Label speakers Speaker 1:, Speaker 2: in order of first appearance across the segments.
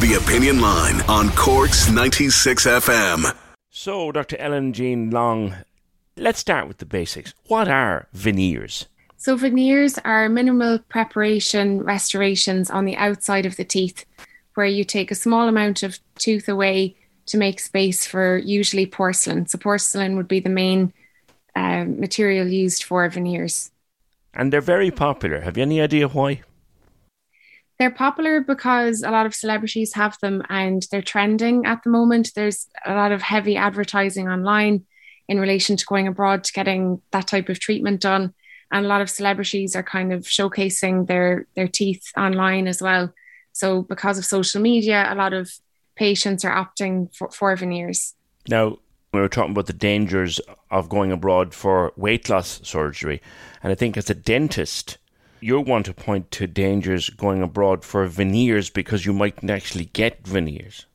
Speaker 1: The Opinion Line on Cork's 96 FM.
Speaker 2: So, Dr. Ellen Jean Long, let's start with the basics. What are veneers?
Speaker 3: So, veneers are minimal preparation restorations on the outside of the teeth, where you take a small amount of tooth away to make space for usually porcelain. So, porcelain would be the main uh, material used for veneers.
Speaker 2: And they're very popular. Have you any idea why?
Speaker 3: They're popular because a lot of celebrities have them and they're trending at the moment. There's a lot of heavy advertising online in relation to going abroad to getting that type of treatment done. And a lot of celebrities are kind of showcasing their their teeth online as well. So because of social media, a lot of patients are opting for, for veneers.
Speaker 2: Now, we were talking about the dangers of going abroad for weight loss surgery. And I think as a dentist, you want to point to dangers going abroad for veneers because you mightn't actually get veneers.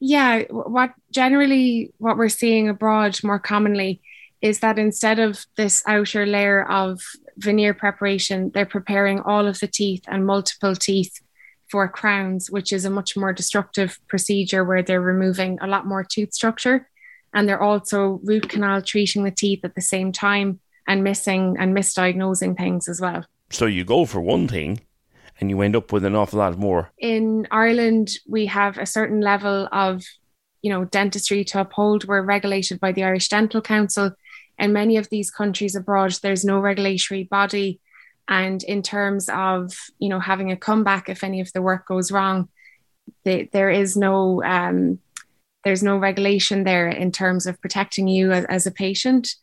Speaker 3: Yeah, what generally what we're seeing abroad more commonly is that instead of this outer layer of veneer preparation, they're preparing all of the teeth and multiple teeth for crowns, which is a much more destructive procedure where they're removing a lot more tooth structure. And they're also root canal treating the teeth at the same time and missing and misdiagnosing things as well.
Speaker 2: So you go for one thing and you end up with an awful lot more.
Speaker 3: In Ireland, we have a certain level of, you know, dentistry to uphold. We're regulated by the Irish Dental Council. In many of these countries abroad, there's no regulatory body. And in terms of, you know, having a comeback if any of the work goes wrong, the, there is no um, there's no regulation there in terms of protecting you as, as a patient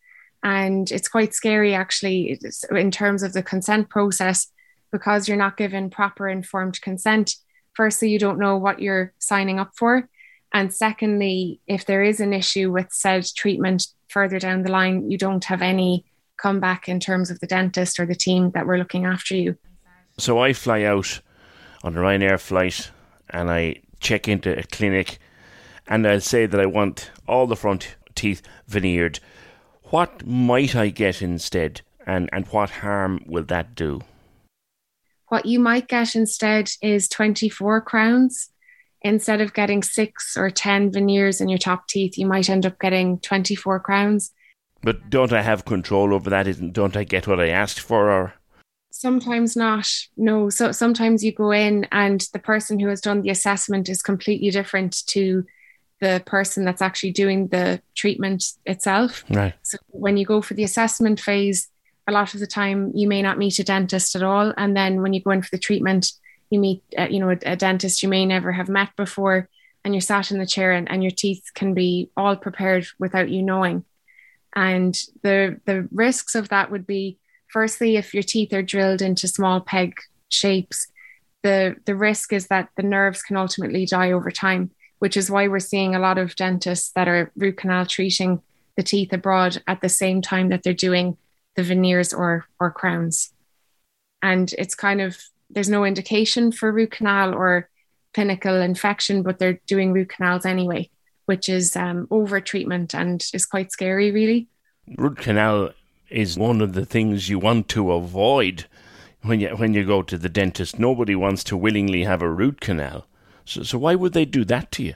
Speaker 3: and it's quite scary actually in terms of the consent process because you're not given proper informed consent. Firstly you don't know what you're signing up for. And secondly if there is an issue with said treatment further down the line you don't have any comeback in terms of the dentist or the team that were looking after you.
Speaker 2: So i fly out on a ryanair flight and i check into a clinic and i'll say that i want all the front teeth veneered what might I get instead, and, and what harm will that do?
Speaker 3: What you might get instead is 24 crowns. Instead of getting six or 10 veneers in your top teeth, you might end up getting 24 crowns.
Speaker 2: But don't I have control over that? Isn't don't I get what I asked for or
Speaker 3: Sometimes not. No. So sometimes you go in and the person who has done the assessment is completely different to the person that's actually doing the treatment itself.
Speaker 2: Right.
Speaker 3: So when you go for the assessment phase, a lot of the time you may not meet a dentist at all, and then when you go in for the treatment, you meet uh, you know a, a, dentist you may never have met before, and you're sat in the chair, and, and your teeth can be all prepared without you knowing. And the the risks of that would be firstly if your teeth are drilled into small peg shapes, the the risk is that the nerves can ultimately die over time which is why we're seeing a lot of dentists that are root canal treating the teeth abroad at the same time that they're doing the veneers or or crowns. And it's kind of there's no indication for root canal or clinical infection, but they're doing root canals anyway, which is um, over treatment and is quite scary, really.
Speaker 2: Root canal is one of the things you want to avoid when you when you go to the dentist. Nobody wants to willingly have a root canal. So, so why would they do that to you?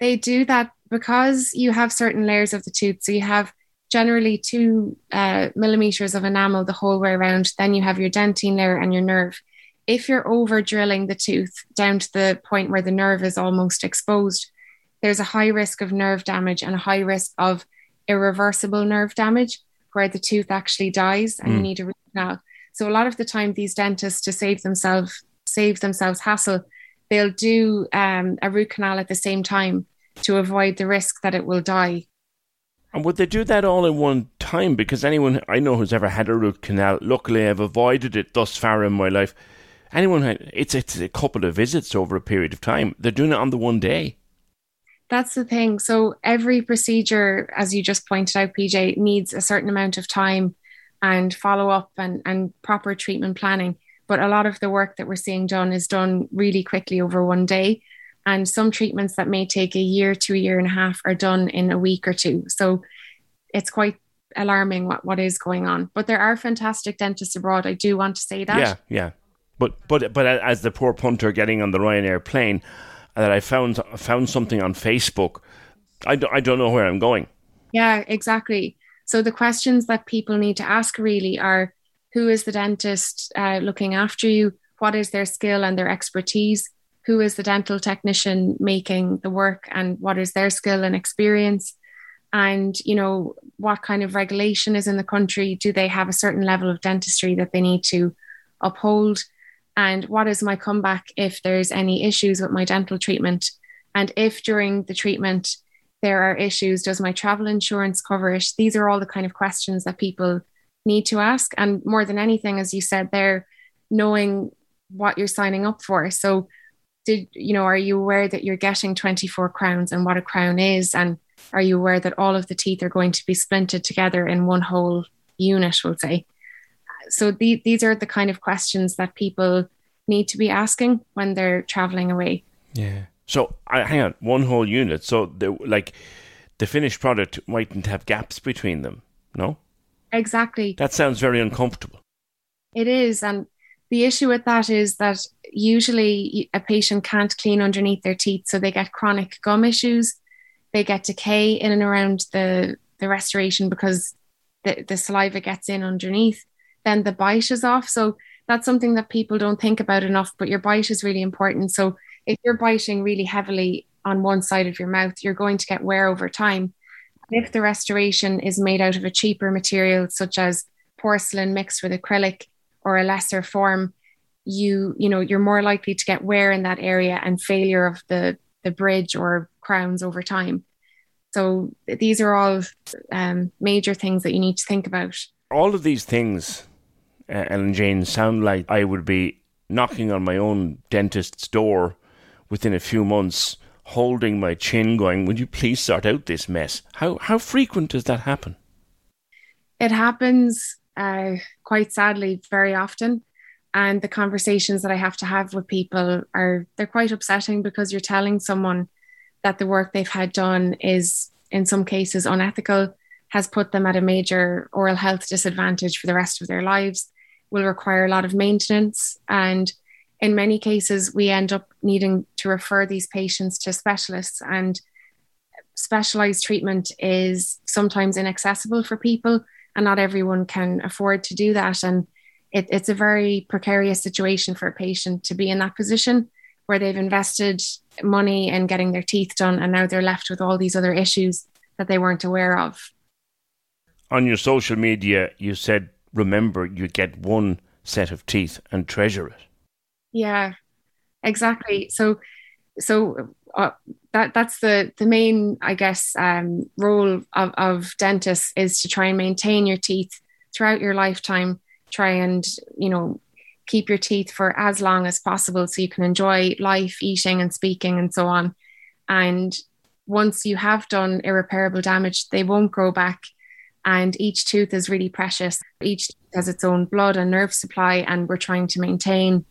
Speaker 3: They do that because you have certain layers of the tooth. So you have generally two uh, millimeters of enamel the whole way around. Then you have your dentine layer and your nerve. If you're over drilling the tooth down to the point where the nerve is almost exposed, there's a high risk of nerve damage and a high risk of irreversible nerve damage where the tooth actually dies and mm. you need a root canal. So a lot of the time, these dentists to save themselves save themselves hassle they'll do um, a root canal at the same time to avoid the risk that it will die.
Speaker 2: And would they do that all in one time? Because anyone I know who's ever had a root canal, luckily I've avoided it thus far in my life. Anyone, it's it's a couple of visits over a period of time. They're doing it on the one day.
Speaker 3: That's the thing. So every procedure, as you just pointed out, PJ, needs a certain amount of time and follow up and, and proper treatment planning. But a lot of the work that we're seeing done is done really quickly over one day. And some treatments that may take a year to a year and a half are done in a week or two. So it's quite alarming what, what is going on. But there are fantastic dentists abroad. I do want to say that.
Speaker 2: Yeah, yeah. But but but as the poor punter getting on the Ryanair plane, uh, that I found found something on Facebook. I don't, I don't know where I'm going.
Speaker 3: Yeah, exactly. So the questions that people need to ask really are who is the dentist uh, looking after you? What is their skill and their expertise? Who is the dental technician making the work and what is their skill and experience? And, you know, what kind of regulation is in the country? Do they have a certain level of dentistry that they need to uphold? and what is my comeback if there's any issues with my dental treatment and if during the treatment there are issues does my travel insurance cover it these are all the kind of questions that people need to ask and more than anything as you said there knowing what you're signing up for so did you know are you aware that you're getting 24 crowns and what a crown is and are you aware that all of the teeth are going to be splinted together in one whole unit we'll say so the, these are the kind of questions that people need to be asking when they're traveling away.
Speaker 2: Yeah. So I hang on, one whole unit. So the like the finished product mightn't have gaps between them. No.
Speaker 3: Exactly.
Speaker 2: That sounds very uncomfortable.
Speaker 3: It is, and the issue with that is that usually a patient can't clean underneath their teeth, so they get chronic gum issues. They get decay in and around the the restoration because the, the saliva gets in underneath then the bite is off. So that's something that people don't think about enough, but your bite is really important. So if you're biting really heavily on one side of your mouth, you're going to get wear over time. If the restoration is made out of a cheaper material, such as porcelain mixed with acrylic or a lesser form, you you know you're more likely to get wear in that area and failure of the the bridge or crowns over time. So these are all um, major things that you need to think about.
Speaker 2: All of these things uh, Ellen Jane sound like I would be knocking on my own dentist's door within a few months, holding my chin, going, "Would you please sort out this mess?" How how frequent does that happen?
Speaker 3: It happens uh, quite sadly very often, and the conversations that I have to have with people are they're quite upsetting because you're telling someone that the work they've had done is in some cases unethical has put them at a major oral health disadvantage for the rest of their lives will require a lot of maintenance. And in many cases, we end up needing to refer these patients to specialists. And specialized treatment is sometimes inaccessible for people, and not everyone can afford to do that. And it, it's a very precarious situation for a patient to be in that position where they've invested money in getting their teeth done, and now they're left with all these other issues that they weren't aware of.
Speaker 2: On your social media, you said remember you get one set of teeth and treasure it.
Speaker 3: Yeah, exactly. So, so uh, that that's the the main, I guess, um, role of, of dentists is to try and maintain your teeth throughout your lifetime. Try and you know keep your teeth for as long as possible so you can enjoy life, eating and speaking and so on. And once you have done irreparable damage, they won't grow back and each tooth is really precious. Each tooth has its own blood and nerve supply, and we're trying to maintain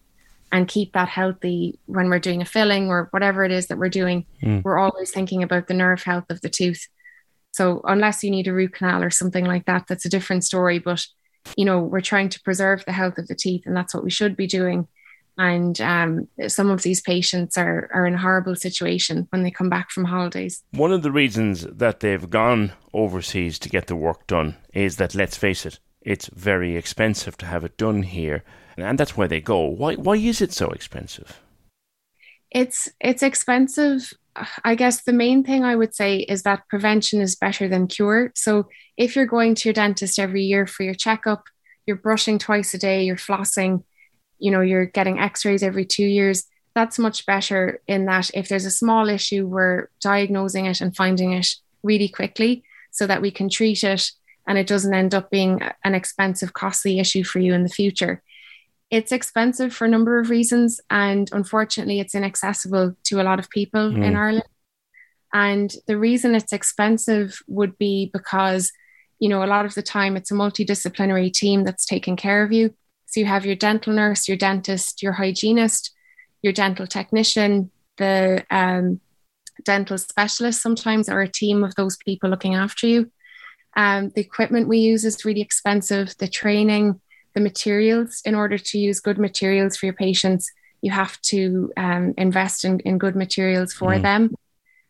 Speaker 3: and keep that healthy when we're doing a filling or whatever it is that we're doing. Mm. We're always thinking about the nerve health of the tooth. So unless you need a root canal or something like that, that's a different story. But you know, we're trying to preserve the health of the teeth, and that's what we should be doing and um, some of these patients are, are in a horrible situation when they come back from holidays.
Speaker 2: One of the reasons that they've gone overseas to get the work done is that, let's face it, it's very expensive to have it done here, and that's where they go. Why, why is it so expensive?
Speaker 3: It's it's expensive. I guess the main thing I would say is that prevention is better than cure. So if you're going to your dentist every year for your checkup, you're brushing twice a day, you're flossing, you know you're getting x-rays every two years that's much better in that if there's a small issue we're diagnosing it and finding it really quickly so that we can treat it and it doesn't end up being an expensive, costly issue for you in the future. It's expensive for a number of reasons, and unfortunately, it's inaccessible to a lot of people mm. in Ireland. And the reason it's expensive would be because, you know, a lot of the time it's a multidisciplinary team that's taking care of you. So you have your dental nurse, your dentist, your hygienist, your dental technician, the um, dental specialist sometimes, or a team of those people looking after you. Um, the equipment we use is really expensive. The training, the materials, in order to use good materials for your patients, you have to um, invest in, in good materials for mm. them.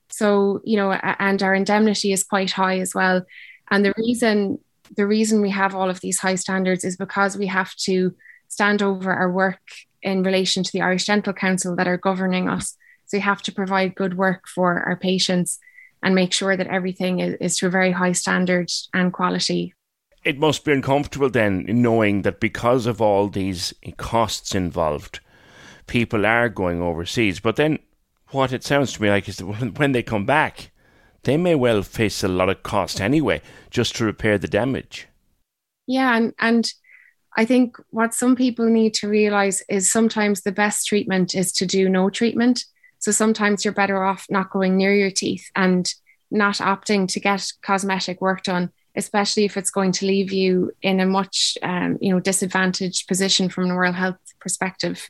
Speaker 3: So, you know, and our indemnity is quite high as well. And the reason the reason we have all of these high standards is because we have to stand over our work in relation to the Irish Dental Council that are governing us. So we have to provide good work for our patients and make sure that everything is, is to a very high standard and quality.
Speaker 2: It must be uncomfortable then knowing that because of all these costs involved, people are going overseas. But then what it sounds to me like is that when they come back, they may well face a lot of cost anyway just to repair the damage.
Speaker 3: Yeah, and, and I think what some people need to realize is sometimes the best treatment is to do no treatment. So sometimes you're better off not going near your teeth and not opting to get cosmetic work done, especially if it's going to leave you in a much um, you know disadvantaged position from an oral health perspective.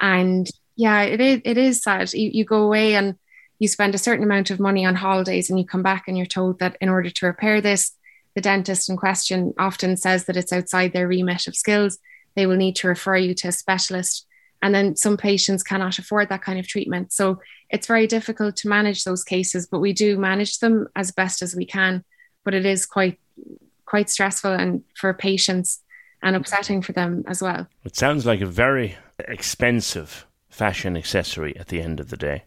Speaker 3: And yeah, it is it is sad. You, you go away and you spend a certain amount of money on holidays and you come back and you're told that in order to repair this, the dentist in question often says that it's outside their remit of skills. They will need to refer you to a specialist and then some patients cannot afford that kind of treatment. So it's very difficult to manage those cases, but we do manage them as best as we can. But it is quite quite stressful and for patients and upsetting for them as well.
Speaker 2: It sounds like a very expensive fashion accessory at the end of the day.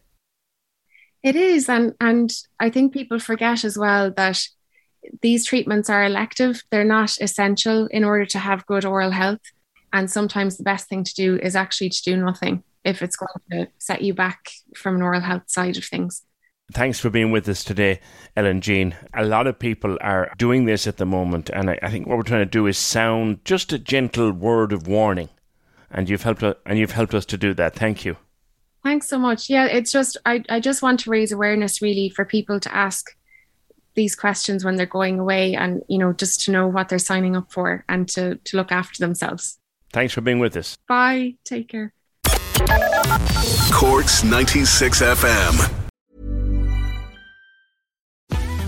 Speaker 3: It is, and and I think people forget as well that these treatments are elective. They're not essential in order to have good oral health. And sometimes the best thing to do is actually to do nothing if it's going to set you back from an oral health side of things.
Speaker 2: Thanks for being with us today, Ellen Jean. A lot of people are doing this at the moment, and I, I think what we're trying to do is sound just a gentle word of warning, and you've helped us, and you've helped us to do that. Thank you.
Speaker 3: Thanks so much. Yeah, it's just I, I just want to raise awareness really for people to ask these questions when they're going away and you know just to know what they're signing up for and to to look after themselves.
Speaker 2: Thanks for being with us.
Speaker 3: Bye. Take care.
Speaker 1: Corks 96 FM.